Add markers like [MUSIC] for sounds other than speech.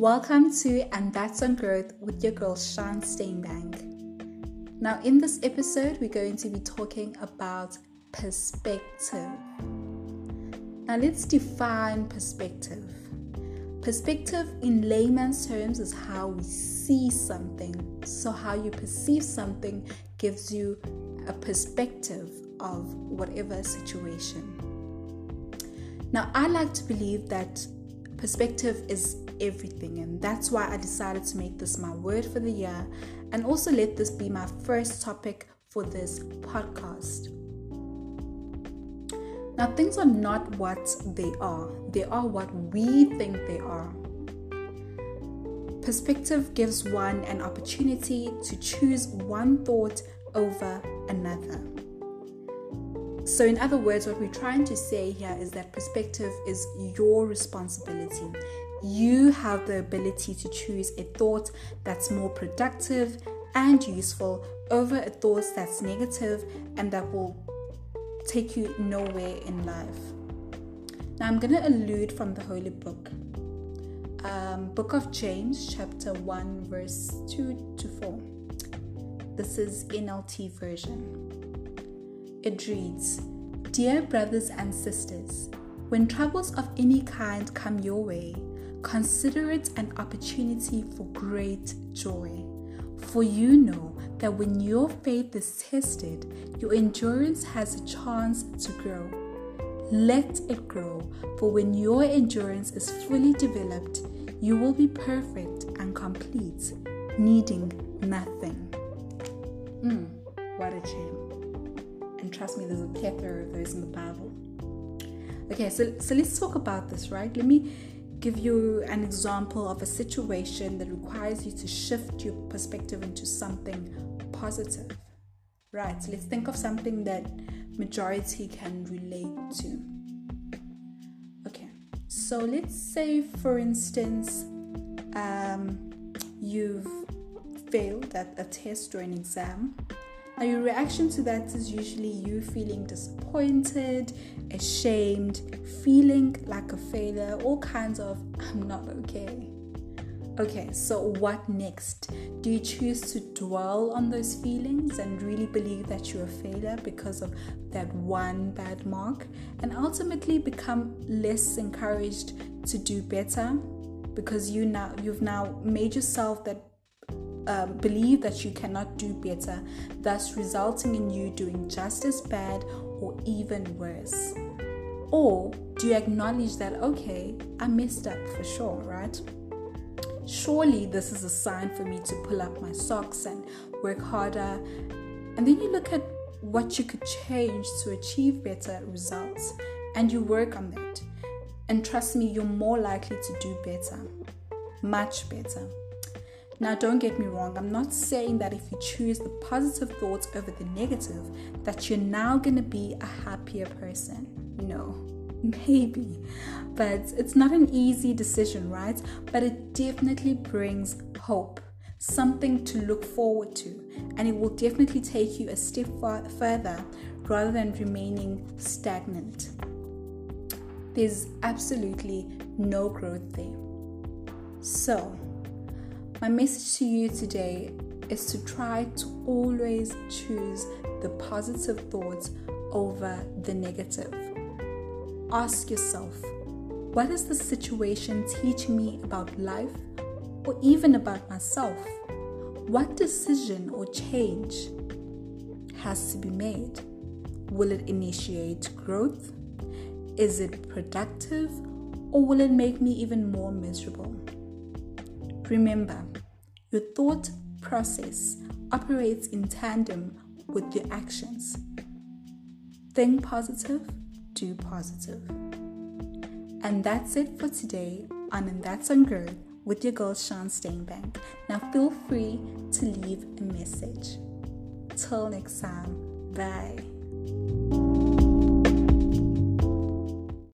Welcome to And That's on Growth with your girl Sean Steinbank. Now, in this episode, we're going to be talking about perspective. Now, let's define perspective. Perspective, in layman's terms, is how we see something. So, how you perceive something gives you a perspective of whatever situation. Now, I like to believe that perspective is everything, and that's why I decided to make this my word for the year and also let this be my first topic for this podcast. Now, things are not what they are, they are what we think they are. Perspective gives one an opportunity to choose one thought over another. So, in other words, what we're trying to say here is that perspective is your responsibility. You have the ability to choose a thought that's more productive and useful over a thought that's negative and that will take you nowhere in life. Now, I'm going to allude from the Holy Book, um, Book of James, chapter 1, verse 2 to 4. This is NLT version. It reads Dear brothers and sisters, when troubles of any kind come your way, consider it an opportunity for great joy. For you know that when your faith is tested, your endurance has a chance to grow. Let it grow, for when your endurance is fully developed, you will be perfect and complete, needing nothing. Mm, what a shame. And trust me, there's a plethora of those in the Bible. Okay, so, so let's talk about this, right? Let me give you an example of a situation that requires you to shift your perspective into something positive. Right, so let's think of something that majority can relate to. Okay, so let's say, for instance, um, you've failed at a test or an exam now, your reaction to that is usually you feeling disappointed, ashamed, feeling like a failure, all kinds of I'm not okay. Okay, so what next? Do you choose to dwell on those feelings and really believe that you're a failure because of that one bad mark and ultimately become less encouraged to do better because you now you've now made yourself that um, believe that you cannot do better, thus resulting in you doing just as bad or even worse? Or do you acknowledge that, okay, I messed up for sure, right? Surely this is a sign for me to pull up my socks and work harder. And then you look at what you could change to achieve better results and you work on that. And trust me, you're more likely to do better, much better. Now, don't get me wrong, I'm not saying that if you choose the positive thoughts over the negative, that you're now going to be a happier person. No, [LAUGHS] maybe. But it's not an easy decision, right? But it definitely brings hope, something to look forward to, and it will definitely take you a step far- further rather than remaining stagnant. There's absolutely no growth there. So, my message to you today is to try to always choose the positive thoughts over the negative. Ask yourself, what is the situation teaching me about life or even about myself? What decision or change has to be made? Will it initiate growth? Is it productive or will it make me even more miserable? Remember, your thought process operates in tandem with your actions. Think positive, do positive. And that's it for today on And That's on Growth with your girl Sean Steinbank. Now feel free to leave a message. Till next time, bye.